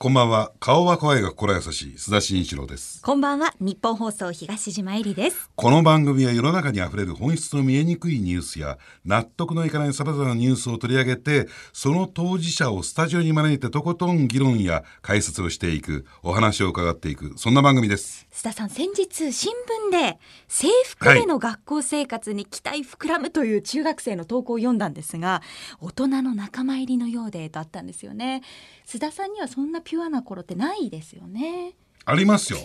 こんばんは。顔は声が心優しい須田慎一郎です。こんばんは日本放送東島えりですこの番組は世の中に溢れる本質の見えにくいニュースや納得のいかない様々なニュースを取り上げて、その当事者をスタジオに招いてとことん議論や解説をしていく、お話を伺っていく、そんな番組です。須田さん先日新聞で制服での学校生活に期待膨らむという中学生の投稿を読んだんですが大人の仲間入りのようでとあったんですよね須田さんにはそんなピュアな頃ってないですよね。ありますよ。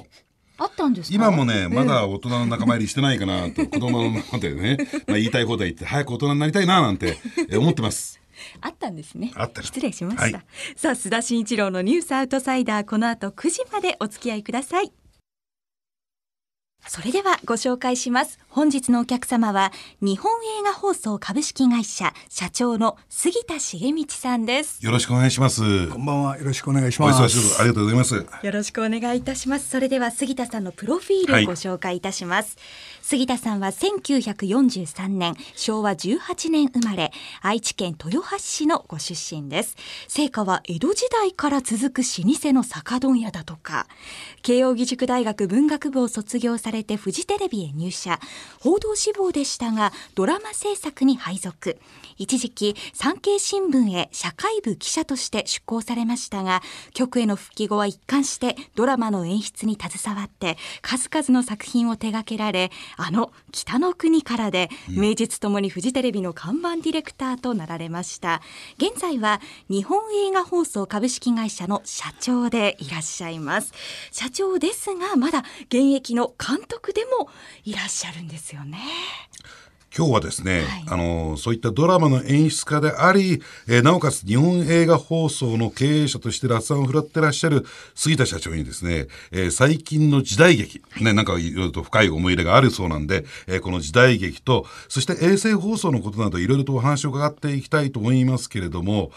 あったんですか？今もね、まだ大人の仲間入りしてないかなと、子供のままでね、まあ、言いたいことは言って、早く大人になりたいななんてえ思ってます。あったんですね。あった失礼しました、はい。さあ須田慎一郎のニュースアウトサイダーこの後9時までお付き合いくださいそれではご紹介します本日のお客様は日本映画放送株式会社社長の杉田茂道さんですよろしくお願いします。こんばんは。よろしくお願いしおます。忙しいところありがとうございます。よろしくお願いいたします。それでは杉田さんのプロフィールをご紹介いたします。杉田さんは1943年、昭和18年生まれ、愛知県豊橋市のご出身です。成果は江戸時代から続く老舗の酒問屋だとか、慶應義塾大学文学部を卒業されてフジテレビへ入社、報道志望でしたが、ドラマ制作に配属。一時期、産経新聞へ社会部記者として出向されましたが、局への復帰後は一貫してドラマの演出に携わって、数々の作品を手掛けられ、あの北の国からで、名実ともにフジテレビの看板ディレクターとなられました。現在は日本映画放送株式会社の社長でいらっしゃいます。社長ですが、まだ現役の監督でもいらっしゃるんですよね。今日はですね、はいあのそういったドラマの演出家であり、えーなおかつ日本映画放送の経営者としてラッサンを振らってらっしゃる杉田社長にですね、えー最近の時代劇、ね、なんかいろいろと深い思い入れがあるそうなんで、えーこの時代劇と、そして衛星放送のことなどいろいろとお話を伺っていきたいと思いますけれども、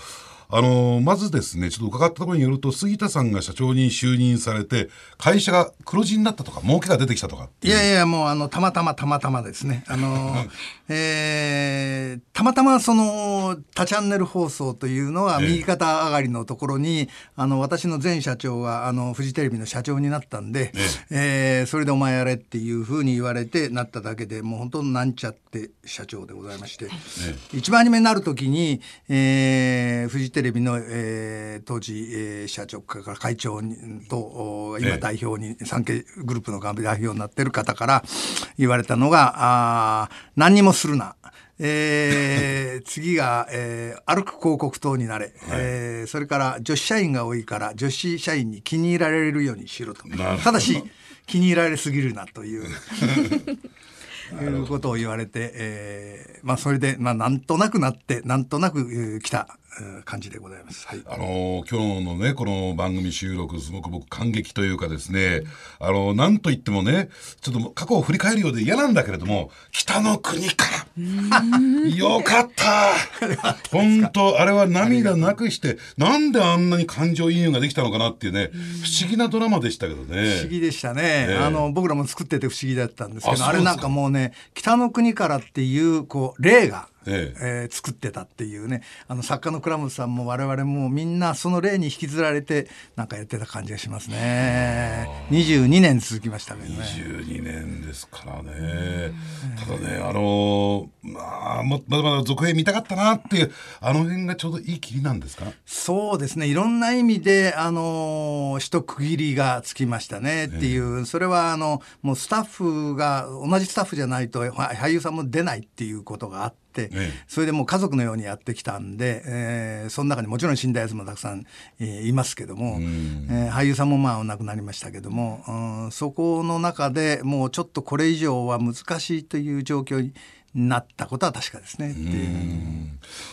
あのまずですね、ちょっと伺ったところによると、杉田さんが社長に就任されて、会社が黒字になったとか、儲けが出てきたとかいやいや、もう、あの、たまたまたまたまですね。あの、えーたまたまその、多チャンネル放送というのは、ええ。右肩上がりのところに、あの、私の前社長が、あの、フジテレビの社長になったんで、えーそれでお前やれっていうふうに言われてなっただけで、もう本当なんちゃって社長でございまして、一番初めになる時に、えーフジテレビの、えー当時、えー社長から会長にとお今ええ。代表に産経グループの代表になってる方から言われたのがあー何にもするな。えー 次が、えー歩く広告塔になれ、えーそれから女子社員が多いから女子社員に気に入られるようにしろと。ただし気に入られすぎるなという いうことを言われて、えーまあそれで、まあ、なんとなくなってなんとなく、えー来た、感じでございます。はい。あのー今日のね、この番組収録、すごく僕感激というかですね、あのーなんといってもね、ちょっと過去を振り返るようで嫌なんだけれども、北の国から、よかった。本当あれは涙なくして、なんであんなに感情移入ができたのかなっていうね、不思議なドラマでしたけど不思ね。議でしたね、ええ。あの僕らも作ってて不思議だったんですけどあれなんかもうね北の国からっていうこう例が、ええ。えー作ってたっていうね。あの作家の倉本さんも我々もみんなその例に引きずられてなんかやってた感じがしますね。22年続きましたけどね。22年ですからね。ただね、あのーまあ、もまだまだ続編見たかったなっていう、あの辺がちょうどいい切りなんですか？そうですね。いろんな意味であの一区切りがつきましたねっていう、それはあのもうスタッフが同じスタッフじゃないとは俳優さんも出ないっていうことがあって、ええそれでもう家族のようにやってきたんで、えーその中にもちろん死んだやつもたくさん、えーいますけども、えー俳優さんもまあお亡くなりましたけども、うんそこの中でもうちょっとこれ以上は難しいという状況になったことは確かですね。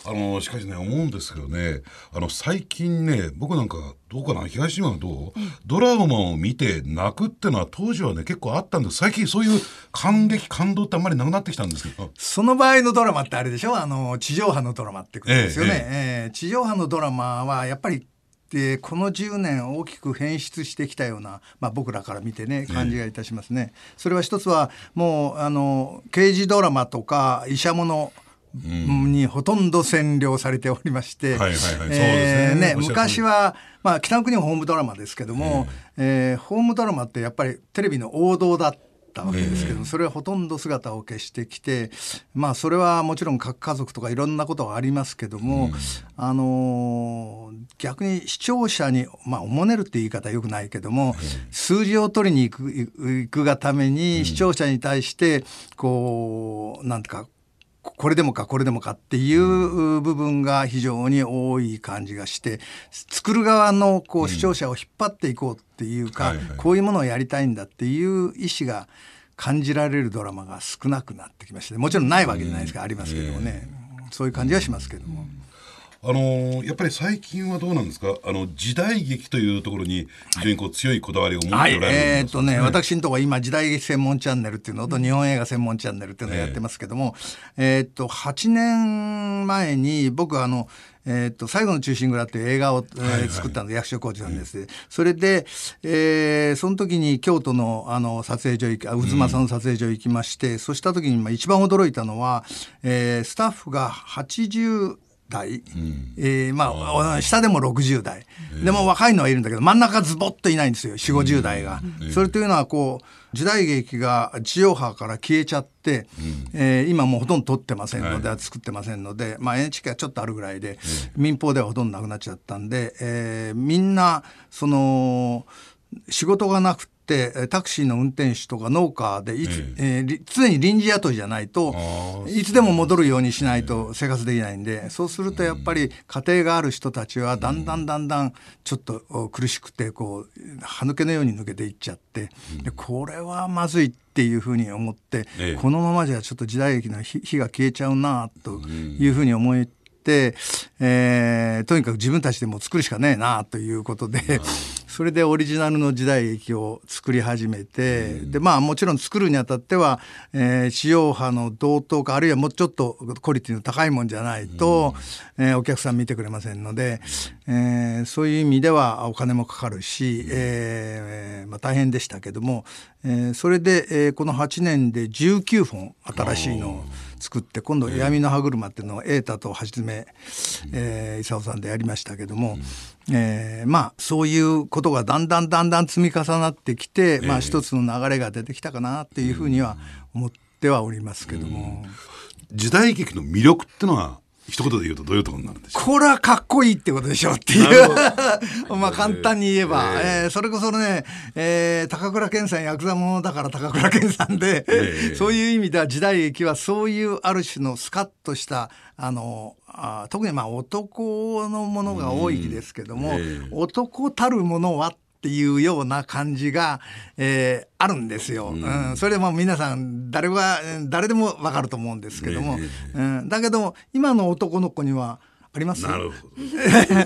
あのしかしね思うんですけどねあの最近ね僕なんかどうかな？東島はどう、ドラマを見て泣くってのは当時はね結構あったんです。最近そういう感激感動ってあんまりなくなってきたんですけど。その場合のドラマってあれでしょ？あの地上波のドラマってことですよね、え。ええ地上波のドラマはやっぱりでこの10年大きく変質してきたような、まあ、僕らから見てね感じがいたしますね。それは一つはもうあの刑事ドラマとか医者ものにほとんど占領されておりまして、昔は、まあ、北の国はホームドラマですけども、えーホームドラマってやっぱりテレビの王道だったわけですけど、それはほとんど姿を消してきてまあそれはもちろん核家族とかいろんなことがありますけども、あのー逆に視聴者にまあおもねるって言い方はよくないけども、数字を取りに行く行くがために視聴者に対してこうなんてかこれでもかこれでもかっていう部分が非常に多い感じがして作る側のこう視聴者を引っ張っていこうっていうか、こういうものをやりたいんだっていう意思が感じられるドラマが少なくなってきましてもちろんないわけじゃないですか、ありますけどもね、そういう感じはしますけども。あのーやっぱり最近はどうなんですか？あの時代劇というところに非常にこう強いこだわりを持っておらはい、れるえーっとね、はい。私のところ今時代劇専門チャンネルっていうのと日本映画専門チャンネルっていうのをやってますけども、えーっと8年前に僕はあのえーっと最後の忠臣蔵っていう映画を、えーはいはい。作ったので役所広司さんです、それで、えーその時に京都のあの撮影所行きあ渦政の撮影所行きまして、そうした時にまあ一番驚いたのは、えースタッフが80代、えーまあ下でも60代、でも若いのはいるんだけど真ん中ズボッといないんですよ4 5 0代が、それというのはこう時代劇が地上波から消えちゃって、えー今もうほとんど撮ってませんので、作ってませんので、まあ、NHK はちょっとあるぐらいで、民放ではほとんどなくなっちゃったんで、えーみんなその仕事がなくてえータクシーの運転手とか農家でいつ、えーり常に臨時雇いじゃないといつでも戻るようにしないと生活できないんでそうするとやっぱり家庭がある人たちはだんだんだんだんちょっとお苦しくてこう歯抜けのように抜けていっちゃってでこれはまずいっていうふうに思ってええ。このままじゃちょっと時代劇の火火が消えちゃうなというふうに思って、えーとにかく自分たちでも作るしかねえなということで、それでオリジナルの時代劇を作り始めて、でまあもちろん作るにあたっては、えー地上波の同等かあるいはもうちょっとクオリティの高いもんじゃないと、えーお客さん見てくれませんので、えーそういう意味ではお金もかかるし、えーまあ、大変でしたけども、えーそれで、えーこの8年で19本新しいのを作って今度「闇の歯車」っていうのを瑛太とはじめ、えー、勲さんでやりましたけども、えーまあそういうことがだんだんだんだん積み重なってきて、まあ一つの流れが出てきたかなっていうふうには思ってはおりますけども。時代劇の魅力ってのは一言で言うとどういうところになるんでしょう？これはかっこいいってことでしょっていう。まあ簡単に言えば、えー。それこそね、えー高倉健さんヤクザものだから高倉健さんで、ええ。そういう意味では時代劇はそういうある種のスカッとしたあのあ特にまあ男のものが多いですけども、ええ。男たるものはっていうような感じが、えーあるんですよ。うん。それでも皆さん誰が誰でもわかると思うんですけども、え。うん、だけども今の男の子にはあります？なるほ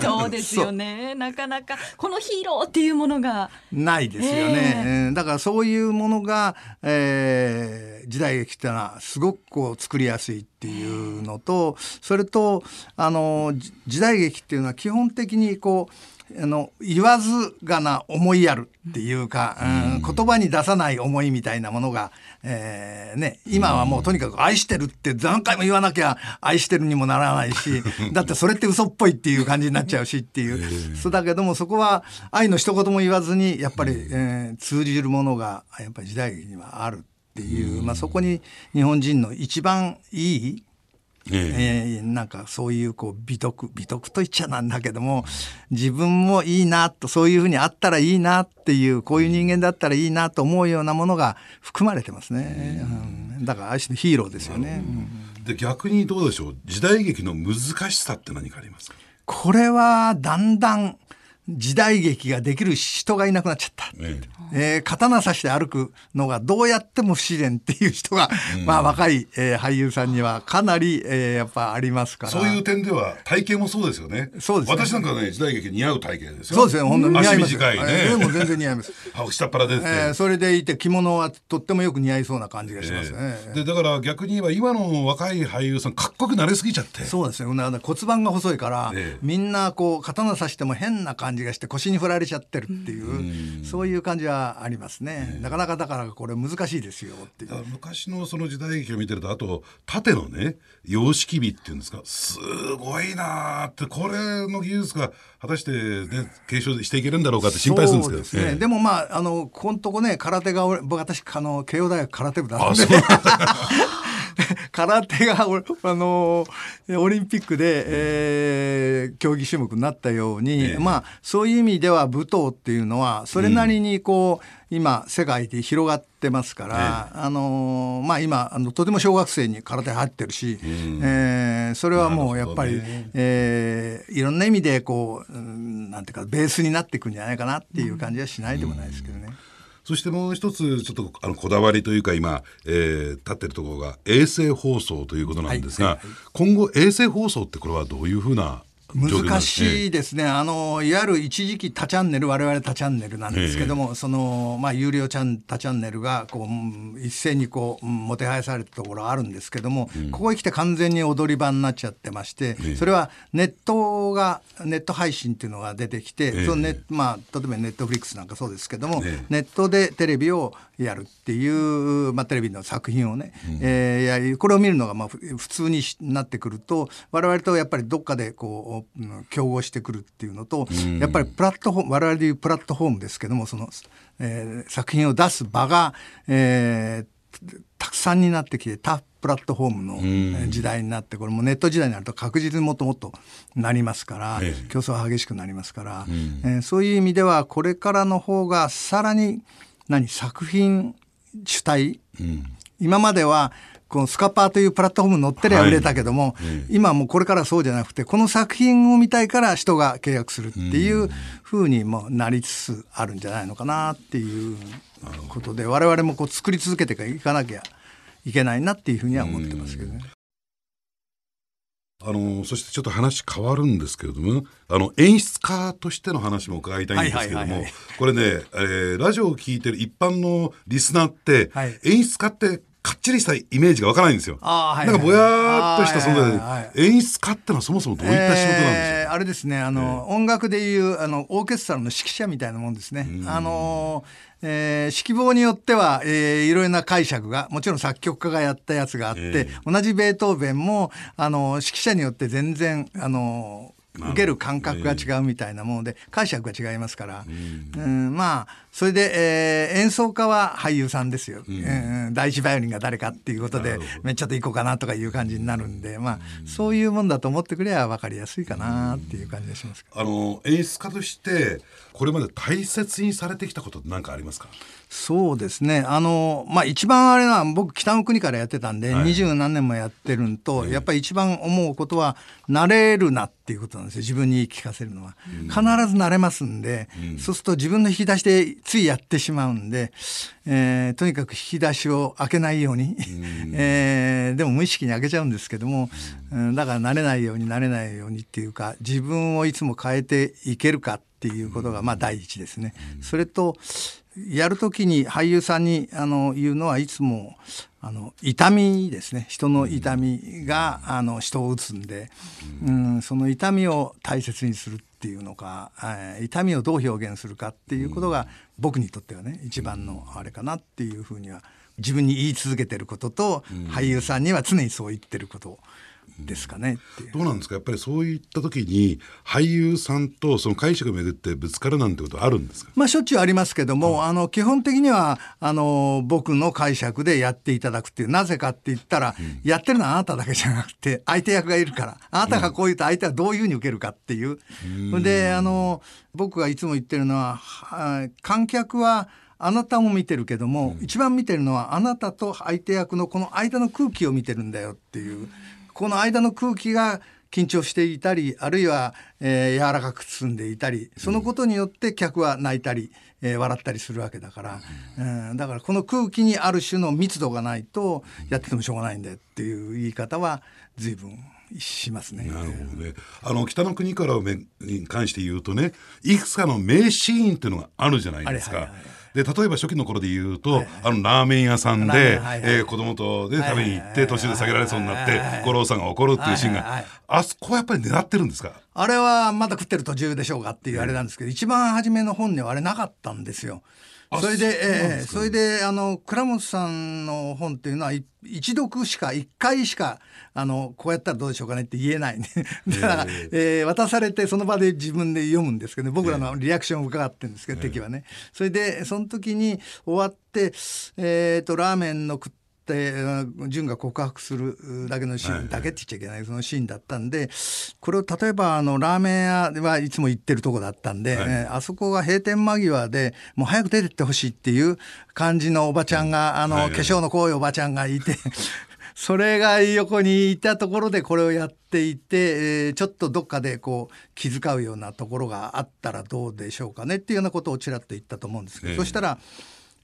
ど。そうですよね。なかなかこのヒーローっていうものが。ないですよね、うん。だからそういうものが、えー時代劇ってのはすごくこう作りやすいっていうのとそれとあのじ時代劇っていうのは基本的にこうあの言わずがな思いやるっていうか、うん。言葉に出さない思いみたいなものが、えーね、今はもうとにかく愛してるって何回も言わなきゃ愛してるにもならないし だってそれって嘘っぽいっていう感じになっちゃうしっていう、そうだけどもそこは愛の一言も言わずにやっぱり、えー通じるものがやっぱり時代劇にはあるっていう、まあ、そこに日本人の一番いいええ。えーなんかそういうこう美徳美徳と言っちゃなんだけども自分もいいなとそういうふうにあったらいいなっていうこういう人間だったらいいなと思うようなものが含まれてますね、うん。だからある種のヒーローですよね。うん。で逆にどうでしょう？時代劇の難しさって何かありますか？これはだんだん時代劇ができる人がいなくなっちゃった。え。えー刀差して歩くのがどうやっても不自然っていう人が、まあ若い、えー俳優さんにはかなり、えーやっぱありますから。そういう点では体型もそうですよね。そうですね。私なんかね時代劇似合う体型ですよ。そうですね、本当に似合います。短いね、えーでも全然似合います。下っ腹出てて、えーそれでいて着物はとってもよく似合いそうな感じがしますね。ええでだから逆に言えば今の若い俳優さんかっこよくなりすぎちゃって。そうですね。骨盤が細いから、ええ。みんなこう刀刺しても変な感じじがして腰に振られちゃってるっていう、そういう感じはありますね、なかなかだからこれ難しいですよっていう。昔のその時代劇を見てるとあと縦のね様式美っていうんですか。すごいなーってこれの技術が果たして、ね、継承していけるんだろうかって心配するんですけど。ですね、ええ。でもまああのこのとこね空手が私あの慶応大学空手部だったんで 空手がおあのオリンピックで、えー競技種目になったように、ええ。まあそういう意味では武闘っていうのはそれなりにこう、今世界で広がってますから、あのまあ今あのとても小学生に空手入ってるし、えーそれはもうやっぱり、ねえーいろんな意味でこう、うんなんていうかベースになっていくんじゃないかなっていう感じはしないでもないですけどね。そしてもう一つちょっとあのこだわりというか今、えー立ってるところが衛星放送ということなんですが、はい。はい。今後衛星放送ってこれはどういうふうな難しいですね、あのいわゆる一時期多チャンネル我々多チャンネルなんですけども、そのまあ、有料チャン多チャンネルがこううん一斉にこううんもてはやされたところあるんですけども、ここへ来て完全に踊り場になっちゃってまして、それはネットがネット配信っていうのが出てきて、えそのネまあ、例えばネットフリックスなんかそうですけども、ええ。ネットでテレビをやるっていう、まあ、テレビの作品をね、えーやりこれを見るのがまあふ普通にしなってくると我々とやっぱりどっかでこううん競合してくるっていうのと、やっぱりプラットフォーム我々でいうプラットフォームですけどもその、えー作品を出す場が、えーたくさんになってきて多プラットフォームのえー時代になってこれもネット時代になると確実にもっともっとなりますから、ええ。競争は激しくなりますから、えーそういう意味ではこれからの方がさらに何作品主体、今まではこのスカパーというプラットフォームに乗ってりゃ売れたけども、今はもうこれからはそうじゃなくてこの作品を見たいから人が契約するっていうふうにもなりつつあるんじゃないのかなっていうことで我々もこう作り続けていかなきゃいけないなっていうふうには思ってますけどね。あのそしてちょっと話変わるんですけれどもあの演出家としての話も伺いたいんですけどもこれね、えーラジオを聞いてる一般のリスナーって、はい。演出家ってかっちりしたイメージがわからないんですよ。はいはいなんかぼやーっとした存在で、はいはいはい演出家ってのはそもそもどういった仕事なんでしょうえーあれですねあの、音楽でいうあのオーケストラの指揮者みたいなもんですね。あのえー指揮棒によっては、えーいろいろな解釈がもちろん作曲家がやったやつがあって、え同じベートーベンもあの指揮者によって全然あの受ける感覚が違うみたいなもので解釈が違いますから、うんまあそれで、えー演奏家は俳優さんですよ、うん。第一バイオリンが誰かっていうことでなるほど。めっちゃと行こうかなとかいう感じになるんでまあそういうもんだと思ってくれば分かりやすいかなっていう感じがしますあの演出家としてこれまで大切にされてきたことって何かありますか？そうですね。あのまあ一番あれは僕北の国からやってたんではい。二十、何年もやってるんと、やっぱり一番思うことは慣れるなっていうことなんですよ。自分に聞かせるのは、必ず慣れますんで、そうすると自分の引き出しでついやってしまうんで、えーとにかく引き出しを開けないように、えーでも無意識に開けちゃうんですけども、うん。だから慣れないように慣れないようにっていうか自分をいつも変えていけるかっていうことがまあ第一ですね。それとやるときに俳優さんにあの言うのはいつもあの痛みですね。人の痛みがあの人を打つんで、うん、その痛みを大切にするっていうのか、えー痛みをどう表現するかっていうことが僕にとってはね一番のあれかなっていうふうには自分に言い続けてることと、俳優さんには常にそう言ってることですかね。う。どうなんですか？やっぱりそういった時に俳優さんとその解釈をめぐってぶつかるなんてことあるんですか？まあしょっちゅうありますけども、あの基本的にはあの僕の解釈でやっていただくっていうなぜかって言ったら、やってるのはあなただけじゃなくて相手役がいるからあなたがこう言うと相手はどういうふうに受けるかっていう。であの僕がいつも言ってるのはは観客はあなたも見てるけども、一番見てるのはあなたと相手役のこの間の空気を見てるんだよっていうこの間の空気が緊張していたりあるいは、えー柔らかく包んでいたりそのことによって客は泣いたり、えー笑ったりするわけだから、うん、だからこの空気にある種の密度がないとやっててもしょうがないんだよっていう言い方は随分しますね。なるほどね。あの北の国からをめに関して言うとね、いくつかの名シーンっていうのがあるじゃないですか。はいはいはいで例えば初期の頃で言うと、あのラーメン屋さんで、ンはえー子供と、ね、食べに行って途中で下げられそうになって五郎さんが怒るっていうシーンが、あそこはやっぱり狙ってるんですか？あれはまだ食ってる途中でしょうかっていうあれなんですけど、一番初めの本にはあれなかったんですよ。それで、ええそれで、あの、倉本さんの本っていうのは、一読しか、一回しか、あの、こうやったらどうでしょうかねって言えない。ね。だから、えー、渡されて、その場で自分で読むんですけど、ね、僕らのリアクションを伺ってるんですけど、敵はね。それで、その時に終わって、えっ、ー、と、ラーメンの食っって純が告白するだけのシーンだけって言っちゃいけないそのシーンだったんでこれを例えばあのラーメン屋はいつも行ってるとこだったんで、はい、あそこが閉店間際でもう早く出てってほしいっていう感じのおばちゃんが、あの、化粧の濃いおばちゃんがいて それが横にいたところでこれをやっていて、えー、ちょっとどっかでこう気遣うようなところがあったらどうでしょうかねっていうようなことをちらっと言ったと思うんですけど、えー、そしたら、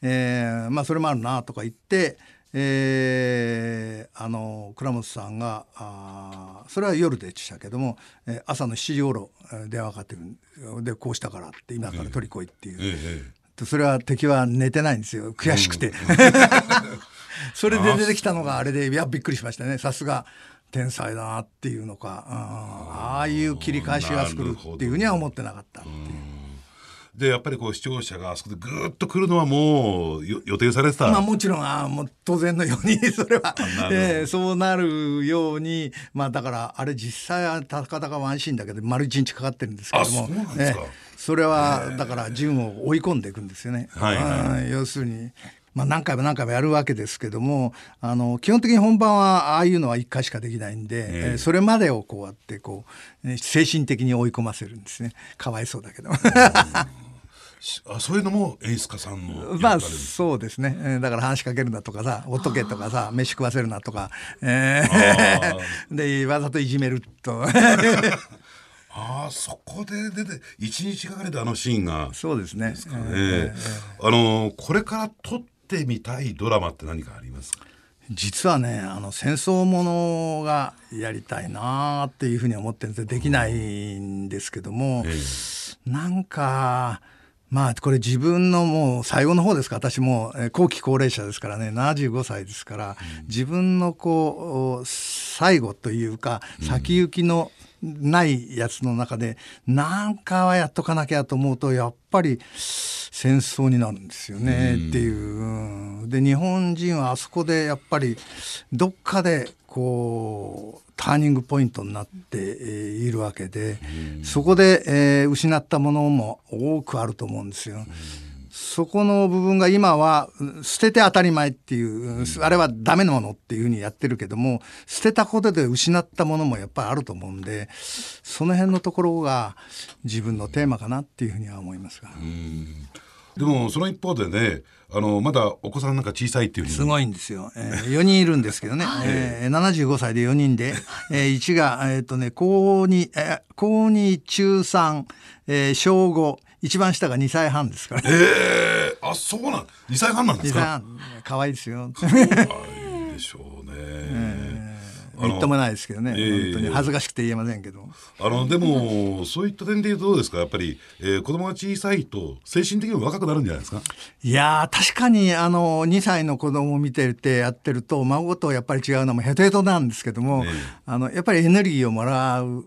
えー、まあそれもあるなとか言って、えー、あの倉本さんがあそれは夜でしたけども、えー、朝の7時ごろ電話かかってくるでこうしたからって今から取り来いっていう、ええ、それは敵は寝てないんですよ。悔しくて、うん、それで出てきたのがあれでいやびっくりしましたね。さすが天才だなっていうのかああいう切り返しが作るっていうふうには思ってなかったっていう。でやっぱりこう視聴者があそこでぐっと来るのはもう予定されてた、まあ、もちろんあもう当然のように それは、えー、そうなるようにまあだからあれ実際はたかだかワンシーンだけど丸一日かかってるんですけども。そえー、それはだから順を追い込んでいくんですよね。はいはい、要するに。まあ、何回も何回もやるわけですけどもあの基本的に本番はああいうのは1回しかできないんで、えー、それまでをこうやってこう精神的に追い込ませるんですね。かわいそうだけど。あそういうのも演出家さんのまあそうですね。だから話しかけるなとかさほっとけとかさ飯食わせるなとか、えー、でわざといじめると。ああそこで出て一日かかりであのシーンがそうですね。ですかね、えー、あのこれから撮ってみたいドラマって何かありますか？実はねあの戦争ものがやりたいなっていうふうに思ってるんでできないんですけども、えー、なんかまあこれ自分のもう最後の方ですか。私も後期高齢者ですからね。75歳ですから、自分のこう最後というか先行きのないやつの中で何かはやっとかなきゃと思うとやっぱり戦争になるんですよねっていう。で日本人はあそこでやっぱりどっかでこうターニングポイントになっているわけでそこで、えー、失ったものも多くあると思うんですよ。そこの部分が今は捨てて当たり前っていう、あれはダメなものっていうふうにやってるけども捨てたことで失ったものもやっぱりあると思うんでその辺のところが自分のテーマかなっていうふうには思いますが。でもその一方でねあのまだお子さんなんか小さいっていうすごいんですよ、えー、4人いるんですけどね、はい、えー、75歳で4人で、えー、1が、えーとね、高2、えー、高2中3、えー、小5一番下が2歳半ですから。ええー、あ、そうなん、2歳半なんですか？可愛いですよ。可愛いでしょうね。えー、みっともないですけどね、えー、本当に恥ずかしくて言えませんけど。あのでもそういった点で言うとどうですかやっぱり、えー、子供が小さいと精神的にも若くなるんじゃないですか？いや確かにあの2歳の子供を見ててやってると孫とやっぱり違うのもヘトヘトなんですけども、ね、あのやっぱりエネルギーをもらう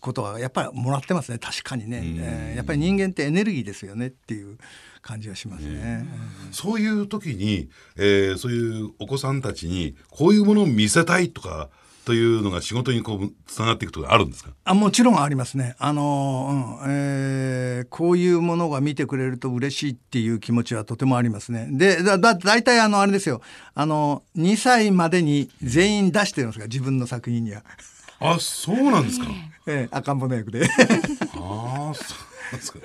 ことはやっぱりもらってますね。確かにね、えー、やっぱり人間ってエネルギーですよねっていう感じがしますね、そういう時に、えー、そういうお子さんたちにこういうものを見せたいとかというのが仕事にこうつながっていくとかあるんですか？あもちろんありますねあの、うんえー、こういうものが見てくれると嬉しいっていう気持ちはとてもありますねでだだ大体あのあれですよあの2歳までに全員出してるんですか？自分の作品には。あそうなんですか。ええ、赤ん坊の役で。ああそうですか。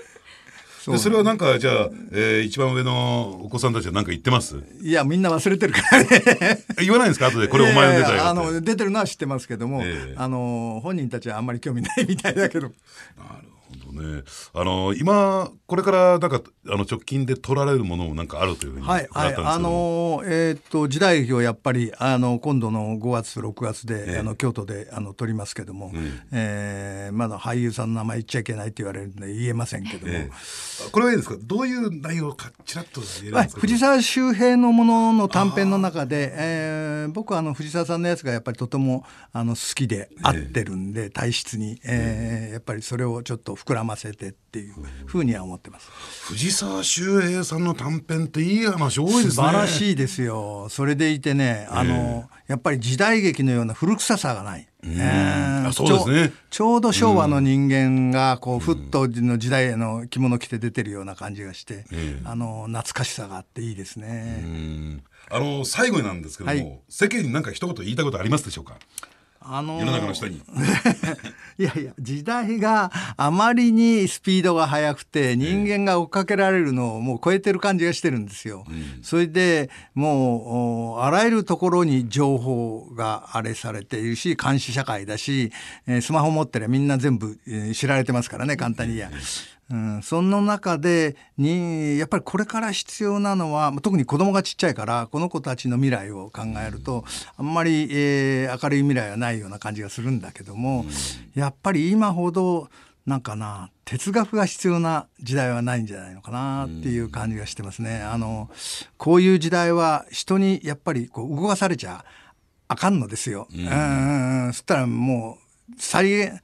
でそれはなんかじゃあ、えー、一番上のお子さんたちは何か言ってます？いやみんな忘れてるからね。言わないんですか？後でこれお前の出たよ、あの出てるのは知ってますけども、えー、あの本人たちはあんまり興味ないみたいだけど。なるほどね。あの今これからなんかあの直近で取られるものもなんかあるというふうにはい、はい、あのえー、っと時代劇をやっぱりあの今度の5月6月で、えー、あの京都であの撮りますけども、うん、えー、まだ俳優さんの名前言っちゃいけないって言われるんで言えませんけども、えー、これはいいですか？どういう内容かちらっと言えるんですか、藤沢周平のものの短編の中で、えー、僕はあの藤沢さんのやつがやっぱりとてもあの好きで合ってるんで、体質に、えー、やっぱりそれをちょっと膨らませてっていうふうには思ってます。藤沢周平さんの短編っていい話多いですね。素晴らしいですよ。それでいてね、あの、やっぱり時代劇のような古臭さがない。えー、そうですねちょうど昭和の人間がこうふっとの時代への着物着て出てるような感じがして、あの懐かしさがあっていいですね。あの最後なんですけども、はい、世間に何か一言言いたいことありますでしょうか？あのー、世の中の人に いやいや時代があまりにスピードが速くて人間が追っかけられるのをもう超えてる感じがしてるんですよ。うん、それでもうあらゆるところに情報があれされているし監視社会だし、えー、スマホ持ってりゃみんな全部、えー、知られてますからね簡単に言えば。うん、その中でにやっぱりこれから必要なのは特に子供がちっちゃいからこの子たちの未来を考えるとあんまり、えー、明るい未来はないような感じがするんだけども、うん、やっぱり今ほどなんかな哲学が必要な時代はないんじゃないのかなっていう感じがしてますね。あのこういう時代は人にやっぱりこう動かされちゃあかんのですよ。うん、うんそしたらもう再現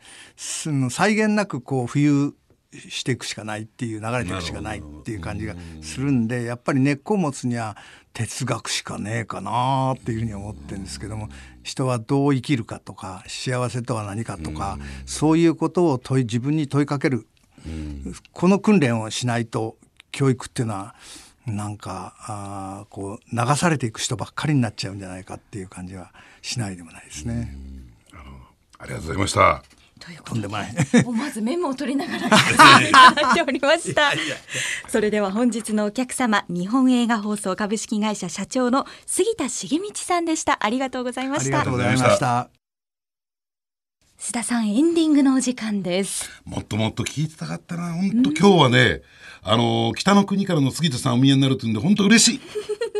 再現なくこう冬していくしかないっていう流れていくしかないっていう感じがするんでやっぱり根っこを持つには哲学しかねえかなっていうふうに思ってるんですけども人はどう生きるかとか幸せとは何かとかそういうことを問い自分に問いかけるこの訓練をしないと教育っていうのはなんかあこう流されていく人ばっかりになっちゃうんじゃないかっていう感じはしないでもないですね。ありがとうございました。というとんでもない。思わずメモを取りながら 聞いておりました。それでは本日のお客様、日本映画放送株式会社社長の杉田重道さんでした。ありがとうございました。ありがとうございました。須田さんエンディングのお時間ですもっともっと聞いてたかったな本当今日はねあの北の国からの杉田さんお見えになるってんで本当嬉しい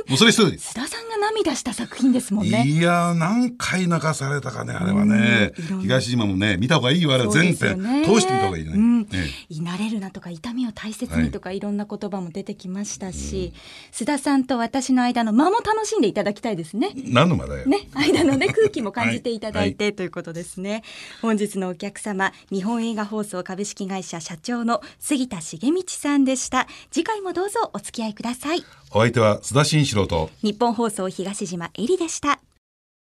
もうそれ一人須田さんが涙した作品ですもんね。いや何回泣かされたかねあれはね。東島もね見た方がいいよあれ全編、ね、通して見た方がいいね、うん。ねいなれるなとか痛みを大切にとか、はい、いろんな言葉も出てきましたし、須田さんと私の間の間も楽しんでいただきたいですね。何の間だよ。ね間のね 空気も感じていただいて、はい、ということですね。本日のお客様日本映画放送株式会社社長の杉田重道さんでした。次回もどうぞお付き合いください。お相手は須田慎日本放送東島えりでした。